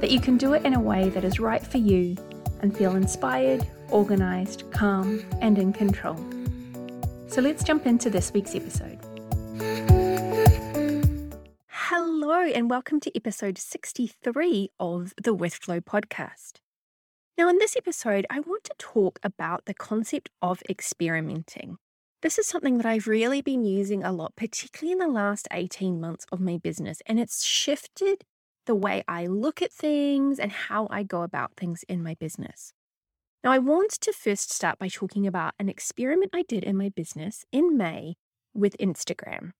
that you can do it in a way that is right for you and feel inspired, organized, calm, and in control. So let's jump into this week's episode. Hello, and welcome to episode 63 of the With Flow podcast. Now, in this episode, I want to talk about the concept of experimenting. This is something that I've really been using a lot, particularly in the last 18 months of my business, and it's shifted the way I look at things and how I go about things in my business. Now, I want to first start by talking about an experiment I did in my business in May with Instagram.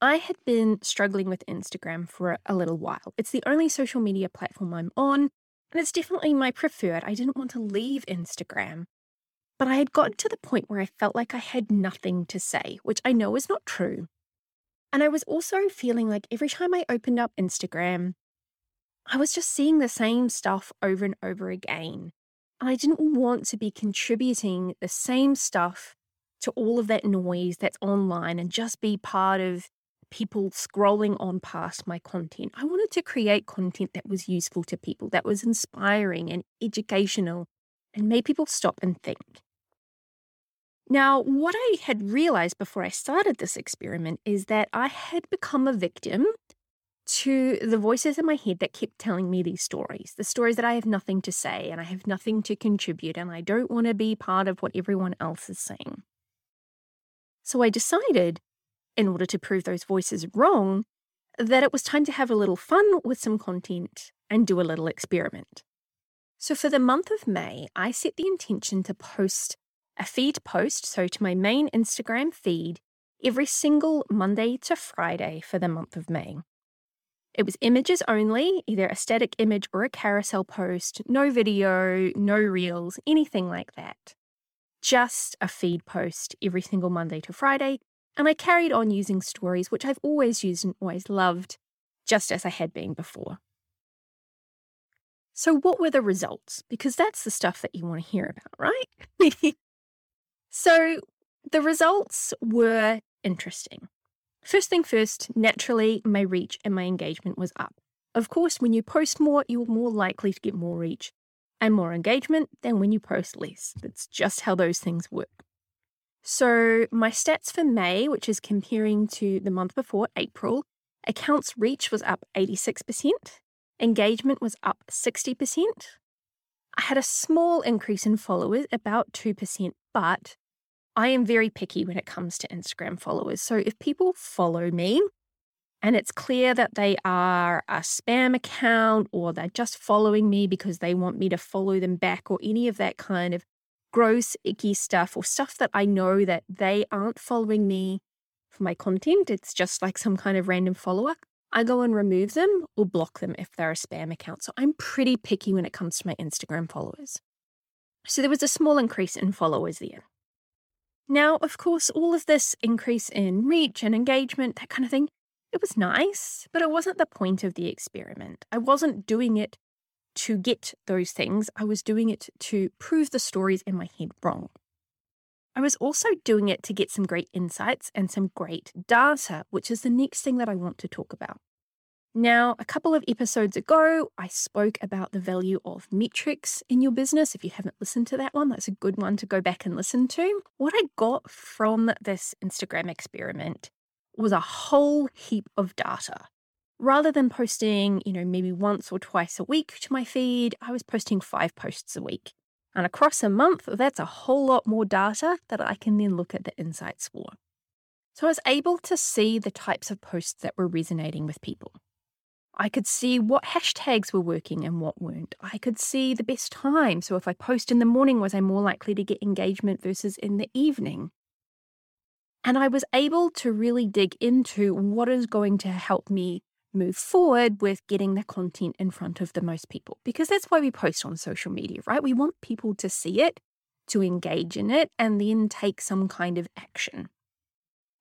I had been struggling with Instagram for a little while. It's the only social media platform I'm on, and it's definitely my preferred. I didn't want to leave Instagram. But I had gotten to the point where I felt like I had nothing to say, which I know is not true. And I was also feeling like every time I opened up Instagram, I was just seeing the same stuff over and over again. I didn't want to be contributing the same stuff to all of that noise that's online and just be part of people scrolling on past my content. I wanted to create content that was useful to people, that was inspiring and educational, and made people stop and think. Now, what I had realized before I started this experiment is that I had become a victim to the voices in my head that kept telling me these stories the stories that I have nothing to say and I have nothing to contribute and I don't want to be part of what everyone else is saying. So I decided, in order to prove those voices wrong, that it was time to have a little fun with some content and do a little experiment. So for the month of May, I set the intention to post a feed post, so to my main Instagram feed, every single Monday to Friday for the month of May. It was images only, either a static image or a carousel post, no video, no reels, anything like that. Just a feed post every single Monday to Friday, and I carried on using stories, which I've always used and always loved, just as I had been before. So, what were the results? Because that's the stuff that you want to hear about, right? So the results were interesting. First thing first, naturally, my reach and my engagement was up. Of course, when you post more, you're more likely to get more reach and more engagement than when you post less. That's just how those things work. So, my stats for May, which is comparing to the month before, April, accounts reach was up 86%, engagement was up 60%. I had a small increase in followers, about 2%, but I am very picky when it comes to Instagram followers. So if people follow me and it's clear that they are a spam account or they're just following me because they want me to follow them back or any of that kind of gross, icky stuff or stuff that I know that they aren't following me for my content, it's just like some kind of random follower. I go and remove them or block them if they're a spam account. So I'm pretty picky when it comes to my Instagram followers. So there was a small increase in followers there. Now, of course, all of this increase in reach and engagement, that kind of thing, it was nice, but it wasn't the point of the experiment. I wasn't doing it to get those things, I was doing it to prove the stories in my head wrong. I was also doing it to get some great insights and some great data, which is the next thing that I want to talk about. Now, a couple of episodes ago, I spoke about the value of metrics in your business. If you haven't listened to that one, that's a good one to go back and listen to. What I got from this Instagram experiment was a whole heap of data. Rather than posting, you know, maybe once or twice a week to my feed, I was posting five posts a week. And across a month, that's a whole lot more data that I can then look at the insights for. So I was able to see the types of posts that were resonating with people. I could see what hashtags were working and what weren't. I could see the best time. So if I post in the morning, was I more likely to get engagement versus in the evening? And I was able to really dig into what is going to help me move forward with getting the content in front of the most people because that's why we post on social media, right? We want people to see it, to engage in it, and then take some kind of action.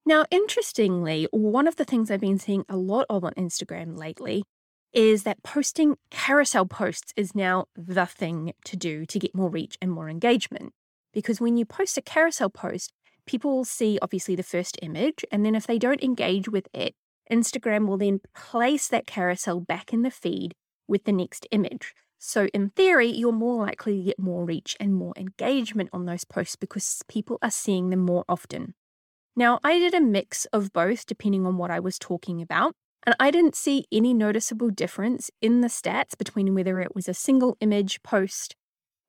Now, interestingly, one of the things I've been seeing a lot of on Instagram lately is that posting carousel posts is now the thing to do to get more reach and more engagement. Because when you post a carousel post, people will see obviously the first image, and then if they don't engage with it, Instagram will then place that carousel back in the feed with the next image. So, in theory, you're more likely to get more reach and more engagement on those posts because people are seeing them more often. Now, I did a mix of both depending on what I was talking about, and I didn't see any noticeable difference in the stats between whether it was a single image post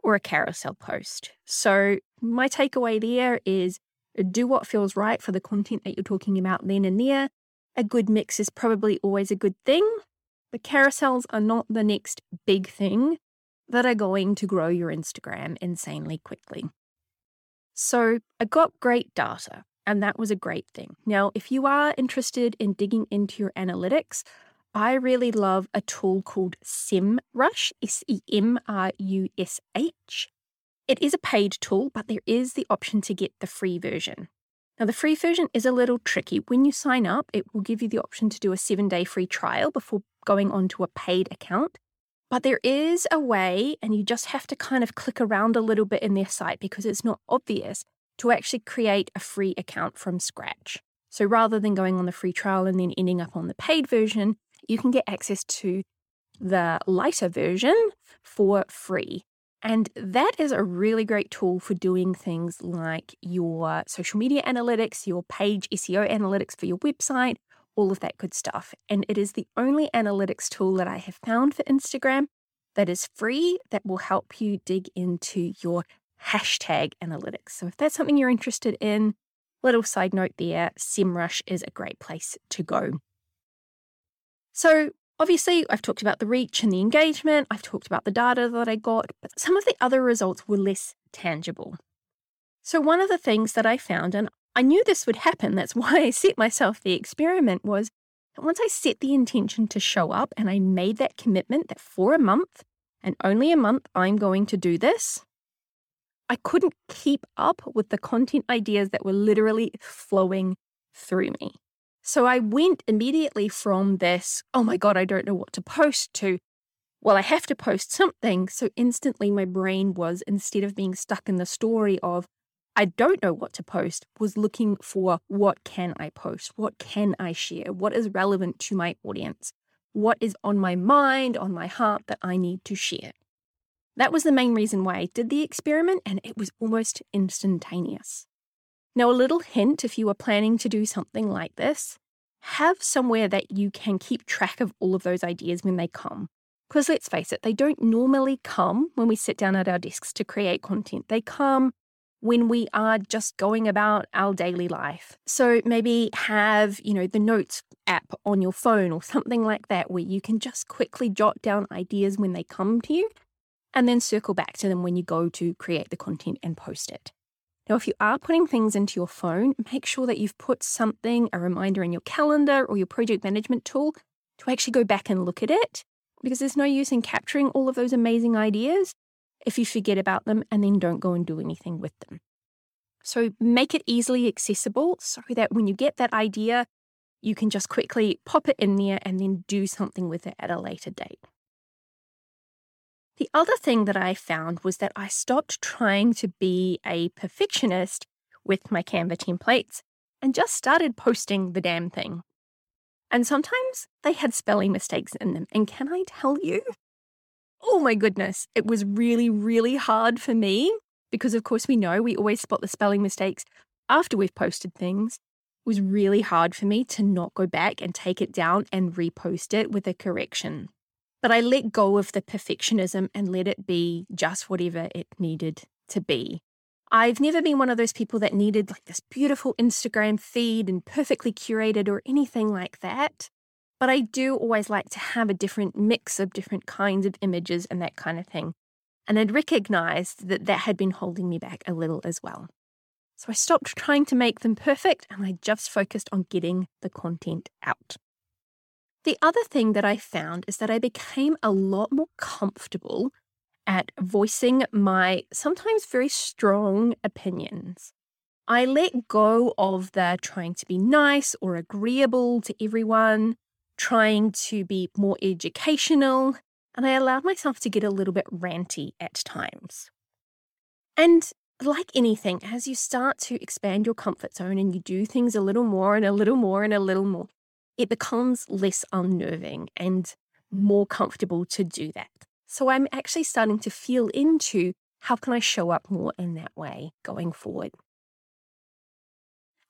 or a carousel post. So, my takeaway there is uh, do what feels right for the content that you're talking about then and there. A good mix is probably always a good thing. The carousels are not the next big thing that are going to grow your Instagram insanely quickly. So, I got great data. And that was a great thing. Now, if you are interested in digging into your analytics, I really love a tool called SEMrush, S E M R U S H. It is a paid tool, but there is the option to get the free version. Now, the free version is a little tricky. When you sign up, it will give you the option to do a seven day free trial before going on to a paid account. But there is a way, and you just have to kind of click around a little bit in their site because it's not obvious to actually create a free account from scratch. So rather than going on the free trial and then ending up on the paid version, you can get access to the lighter version for free. And that is a really great tool for doing things like your social media analytics, your page SEO analytics for your website, all of that good stuff. And it is the only analytics tool that I have found for Instagram that is free that will help you dig into your hashtag analytics. So if that's something you're interested in, little side note there, SEMrush is a great place to go. So obviously, I've talked about the reach and the engagement, I've talked about the data that I got, but some of the other results were less tangible. So one of the things that I found, and I knew this would happen, that's why I set myself the experiment, was that once I set the intention to show up and I made that commitment that for a month and only a month I'm going to do this, I couldn't keep up with the content ideas that were literally flowing through me. So I went immediately from this, oh my God, I don't know what to post, to, well, I have to post something. So instantly my brain was, instead of being stuck in the story of, I don't know what to post, was looking for what can I post? What can I share? What is relevant to my audience? What is on my mind, on my heart that I need to share? That was the main reason why I did the experiment, and it was almost instantaneous. Now, a little hint if you are planning to do something like this, have somewhere that you can keep track of all of those ideas when they come. Because let's face it, they don't normally come when we sit down at our desks to create content. They come when we are just going about our daily life. So maybe have, you know, the notes app on your phone or something like that where you can just quickly jot down ideas when they come to you and then circle back to them when you go to create the content and post it. Now, if you are putting things into your phone, make sure that you've put something, a reminder in your calendar or your project management tool to actually go back and look at it, because there's no use in capturing all of those amazing ideas if you forget about them and then don't go and do anything with them. So make it easily accessible so that when you get that idea, you can just quickly pop it in there and then do something with it at a later date. The other thing that I found was that I stopped trying to be a perfectionist with my Canva templates and just started posting the damn thing. And sometimes they had spelling mistakes in them. And can I tell you? Oh my goodness, it was really, really hard for me because, of course, we know we always spot the spelling mistakes after we've posted things. It was really hard for me to not go back and take it down and repost it with a correction. But I let go of the perfectionism and let it be just whatever it needed to be. I've never been one of those people that needed like this beautiful Instagram feed and perfectly curated or anything like that. But I do always like to have a different mix of different kinds of images and that kind of thing. And I'd recognized that that had been holding me back a little as well. So I stopped trying to make them perfect and I just focused on getting the content out. The other thing that I found is that I became a lot more comfortable at voicing my sometimes very strong opinions. I let go of the trying to be nice or agreeable to everyone, trying to be more educational, and I allowed myself to get a little bit ranty at times. And like anything, as you start to expand your comfort zone and you do things a little more and a little more and a little more, it becomes less unnerving and more comfortable to do that. So I'm actually starting to feel into how can I show up more in that way going forward.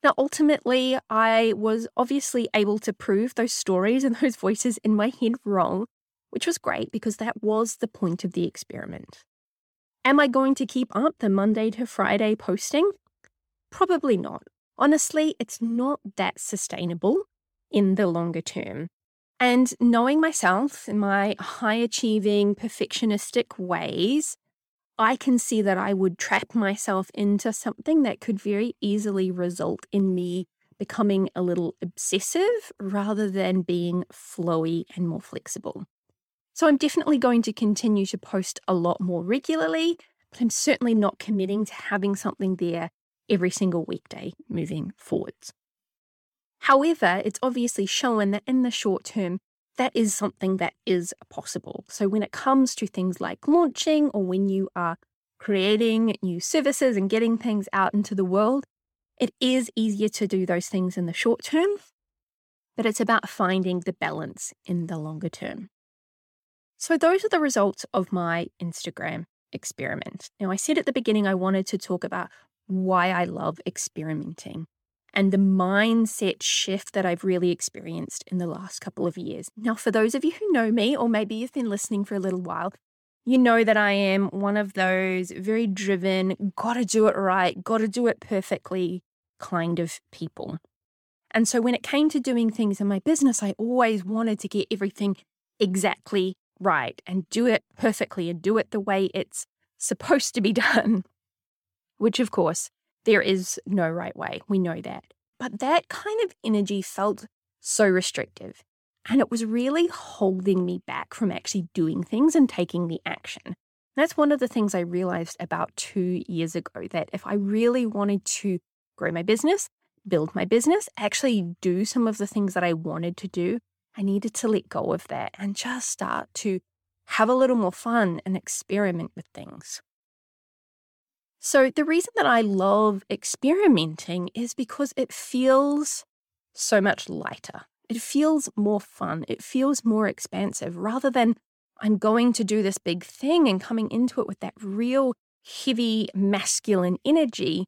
Now, ultimately, I was obviously able to prove those stories and those voices in my head wrong, which was great because that was the point of the experiment. Am I going to keep up the Monday to Friday posting? Probably not. Honestly, it's not that sustainable in the longer term. And knowing myself in my high achieving, perfectionistic ways, I can see that I would trap myself into something that could very easily result in me becoming a little obsessive rather than being flowy and more flexible. So I'm definitely going to continue to post a lot more regularly, but I'm certainly not committing to having something there every single weekday moving forwards. However, it's obviously shown that in the short term, that is something that is possible. So when it comes to things like launching or when you are creating new services and getting things out into the world, it is easier to do those things in the short term, but it's about finding the balance in the longer term. So, those are the results of my Instagram experiment. Now, I said at the beginning I wanted to talk about why I love experimenting and the mindset shift that I've really experienced in the last couple of years. Now, for those of you who know me, or maybe you've been listening for a little while, you know that I am one of those very driven, gotta do it right, gotta do it perfectly kind of people. And so when it came to doing things in my business, I always wanted to get everything exactly right and do it perfectly and do it the way it's supposed to be done. Which, of course, there is no right way. We know that. But that kind of energy felt so restrictive. And it was really holding me back from actually doing things and taking the action. That's one of the things I realized about two years ago that if I really wanted to grow my business, build my business, actually do some of the things that I wanted to do, I needed to let go of that and just start to have a little more fun and experiment with things. So, the reason that I love experimenting is because it feels so much lighter. It feels more fun. It feels more expansive rather than I'm going to do this big thing and coming into it with that real heavy masculine energy.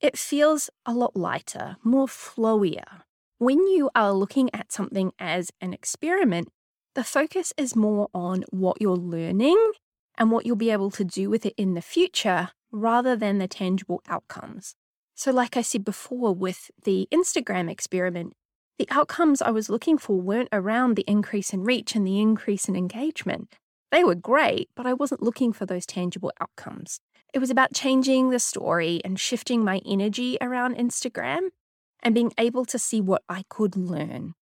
It feels a lot lighter, more flowier. When you are looking at something as an experiment, the focus is more on what you're learning and what you'll be able to do with it in the future rather than the tangible outcomes. So, like I said before with the Instagram experiment, the outcomes I was looking for weren't around the increase in reach and the increase in engagement. They were great, but I wasn't looking for those tangible outcomes. It was about changing the story and shifting my energy around Instagram and being able to see what I could learn.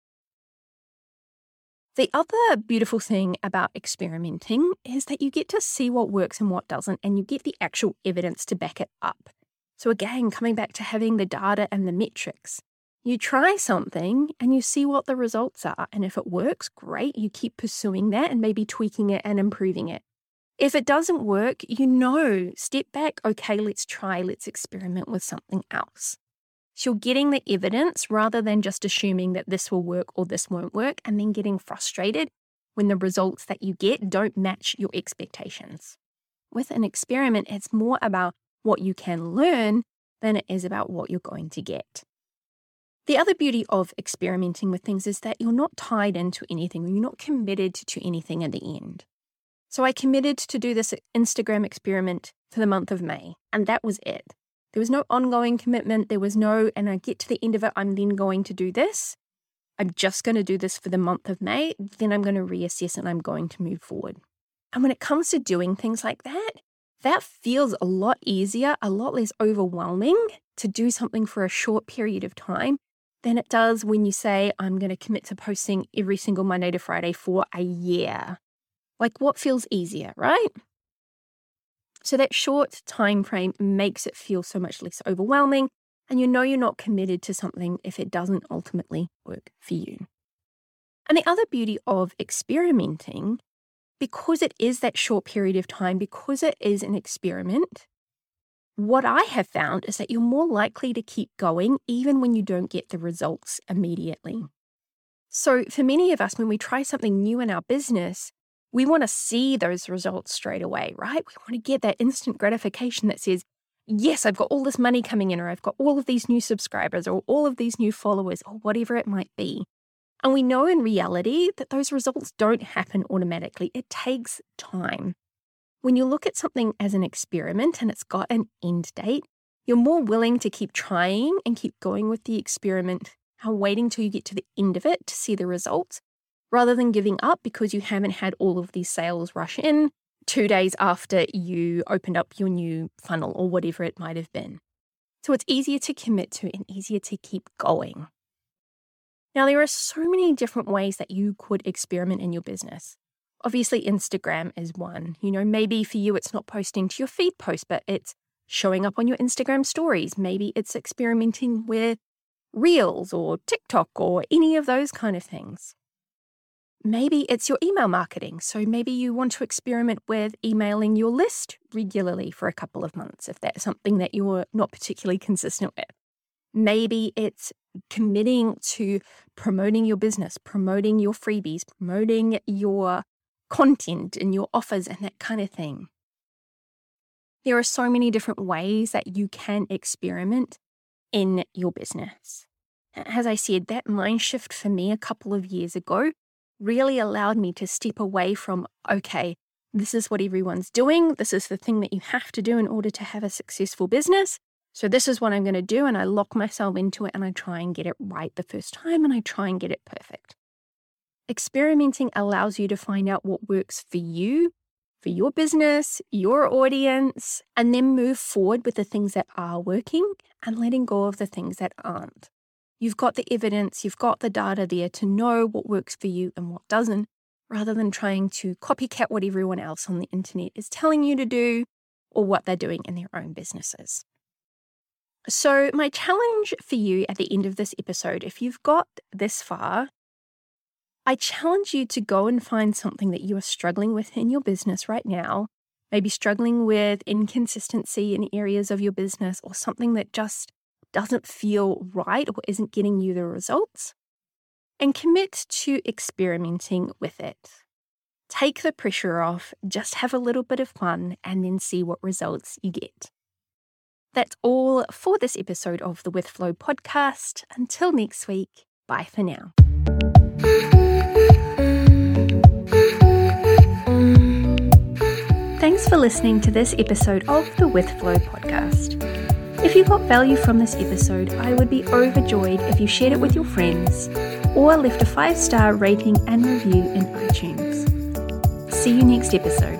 The other beautiful thing about experimenting is that you get to see what works and what doesn't, and you get the actual evidence to back it up. So, again, coming back to having the data and the metrics, you try something and you see what the results are. And if it works, great, you keep pursuing that and maybe tweaking it and improving it. If it doesn't work, you know, step back, okay, let's try, let's experiment with something else. You're getting the evidence rather than just assuming that this will work or this won't work and then getting frustrated when the results that you get don't match your expectations. With an experiment, it's more about what you can learn than it is about what you're going to get. The other beauty of experimenting with things is that you're not tied into anything, you're not committed to anything at the end. So I committed to do this Instagram experiment for the month of May, and that was it. There was no ongoing commitment. There was no, and I get to the end of it, I'm then going to do this. I'm just going to do this for the month of May. Then I'm going to reassess and I'm going to move forward. And when it comes to doing things like that, that feels a lot easier, a lot less overwhelming to do something for a short period of time than it does when you say, I'm going to commit to posting every single Monday to Friday for a year. Like, what feels easier, right? So, that short time frame makes it feel so much less overwhelming, and you know you're not committed to something if it doesn't ultimately work for you. And the other beauty of experimenting, because it is that short period of time, because it is an experiment, what I have found is that you're more likely to keep going even when you don't get the results immediately. So, for many of us, when we try something new in our business, we want to see those results straight away, right? We want to get that instant gratification that says, yes, I've got all this money coming in, or I've got all of these new subscribers, or all of these new followers, or whatever it might be. And we know in reality that those results don't happen automatically. It takes time. When you look at something as an experiment and it's got an end date, you're more willing to keep trying and keep going with the experiment and waiting till you get to the end of it to see the results rather than giving up because you haven't had all of these sales rush in two days after you opened up your new funnel or whatever it might have been. So it's easier to commit to and easier to keep going. Now, there are so many different ways that you could experiment in your business. Obviously, Instagram is one. You know, maybe for you, it's not posting to your feed post, but it's showing up on your Instagram stories. Maybe it's experimenting with Reels or TikTok or any of those kind of things. Maybe it's your email marketing. So maybe you want to experiment with emailing your list regularly for a couple of months if that's something that you're not particularly consistent with. Maybe it's committing to promoting your business, promoting your freebies, promoting your content and your offers and that kind of thing. There are so many different ways that you can experiment in your business. As I said, that mind shift for me a couple of years ago really allowed me to step away from, okay, this is what everyone's doing. This is the thing that you have to do in order to have a successful business. So, this is what I'm going to do. And I lock myself into it and I try and get it right the first time and I try and get it perfect. Experimenting allows you to find out what works for you, for your business, your audience, and then move forward with the things that are working and letting go of the things that aren't. You've got the evidence, you've got the data there to know what works for you and what doesn't, rather than trying to copycat what everyone else on the internet is telling you to do or what they're doing in their own businesses. So, my challenge for you at the end of this episode, if you've got this far, I challenge you to go and find something that you are struggling with in your business right now, maybe struggling with inconsistency in areas of your business or something that just doesn't feel right or isn't getting you the results, and commit to experimenting with it. Take the pressure off, just have a little bit of fun, and then see what results you get. That's all for this episode of the With Flow podcast. Until next week, bye for now. Thanks for listening to this episode of the With Flow podcast. If you got value from this episode, I would be overjoyed if you shared it with your friends or left a five star rating and review in iTunes. See you next episode.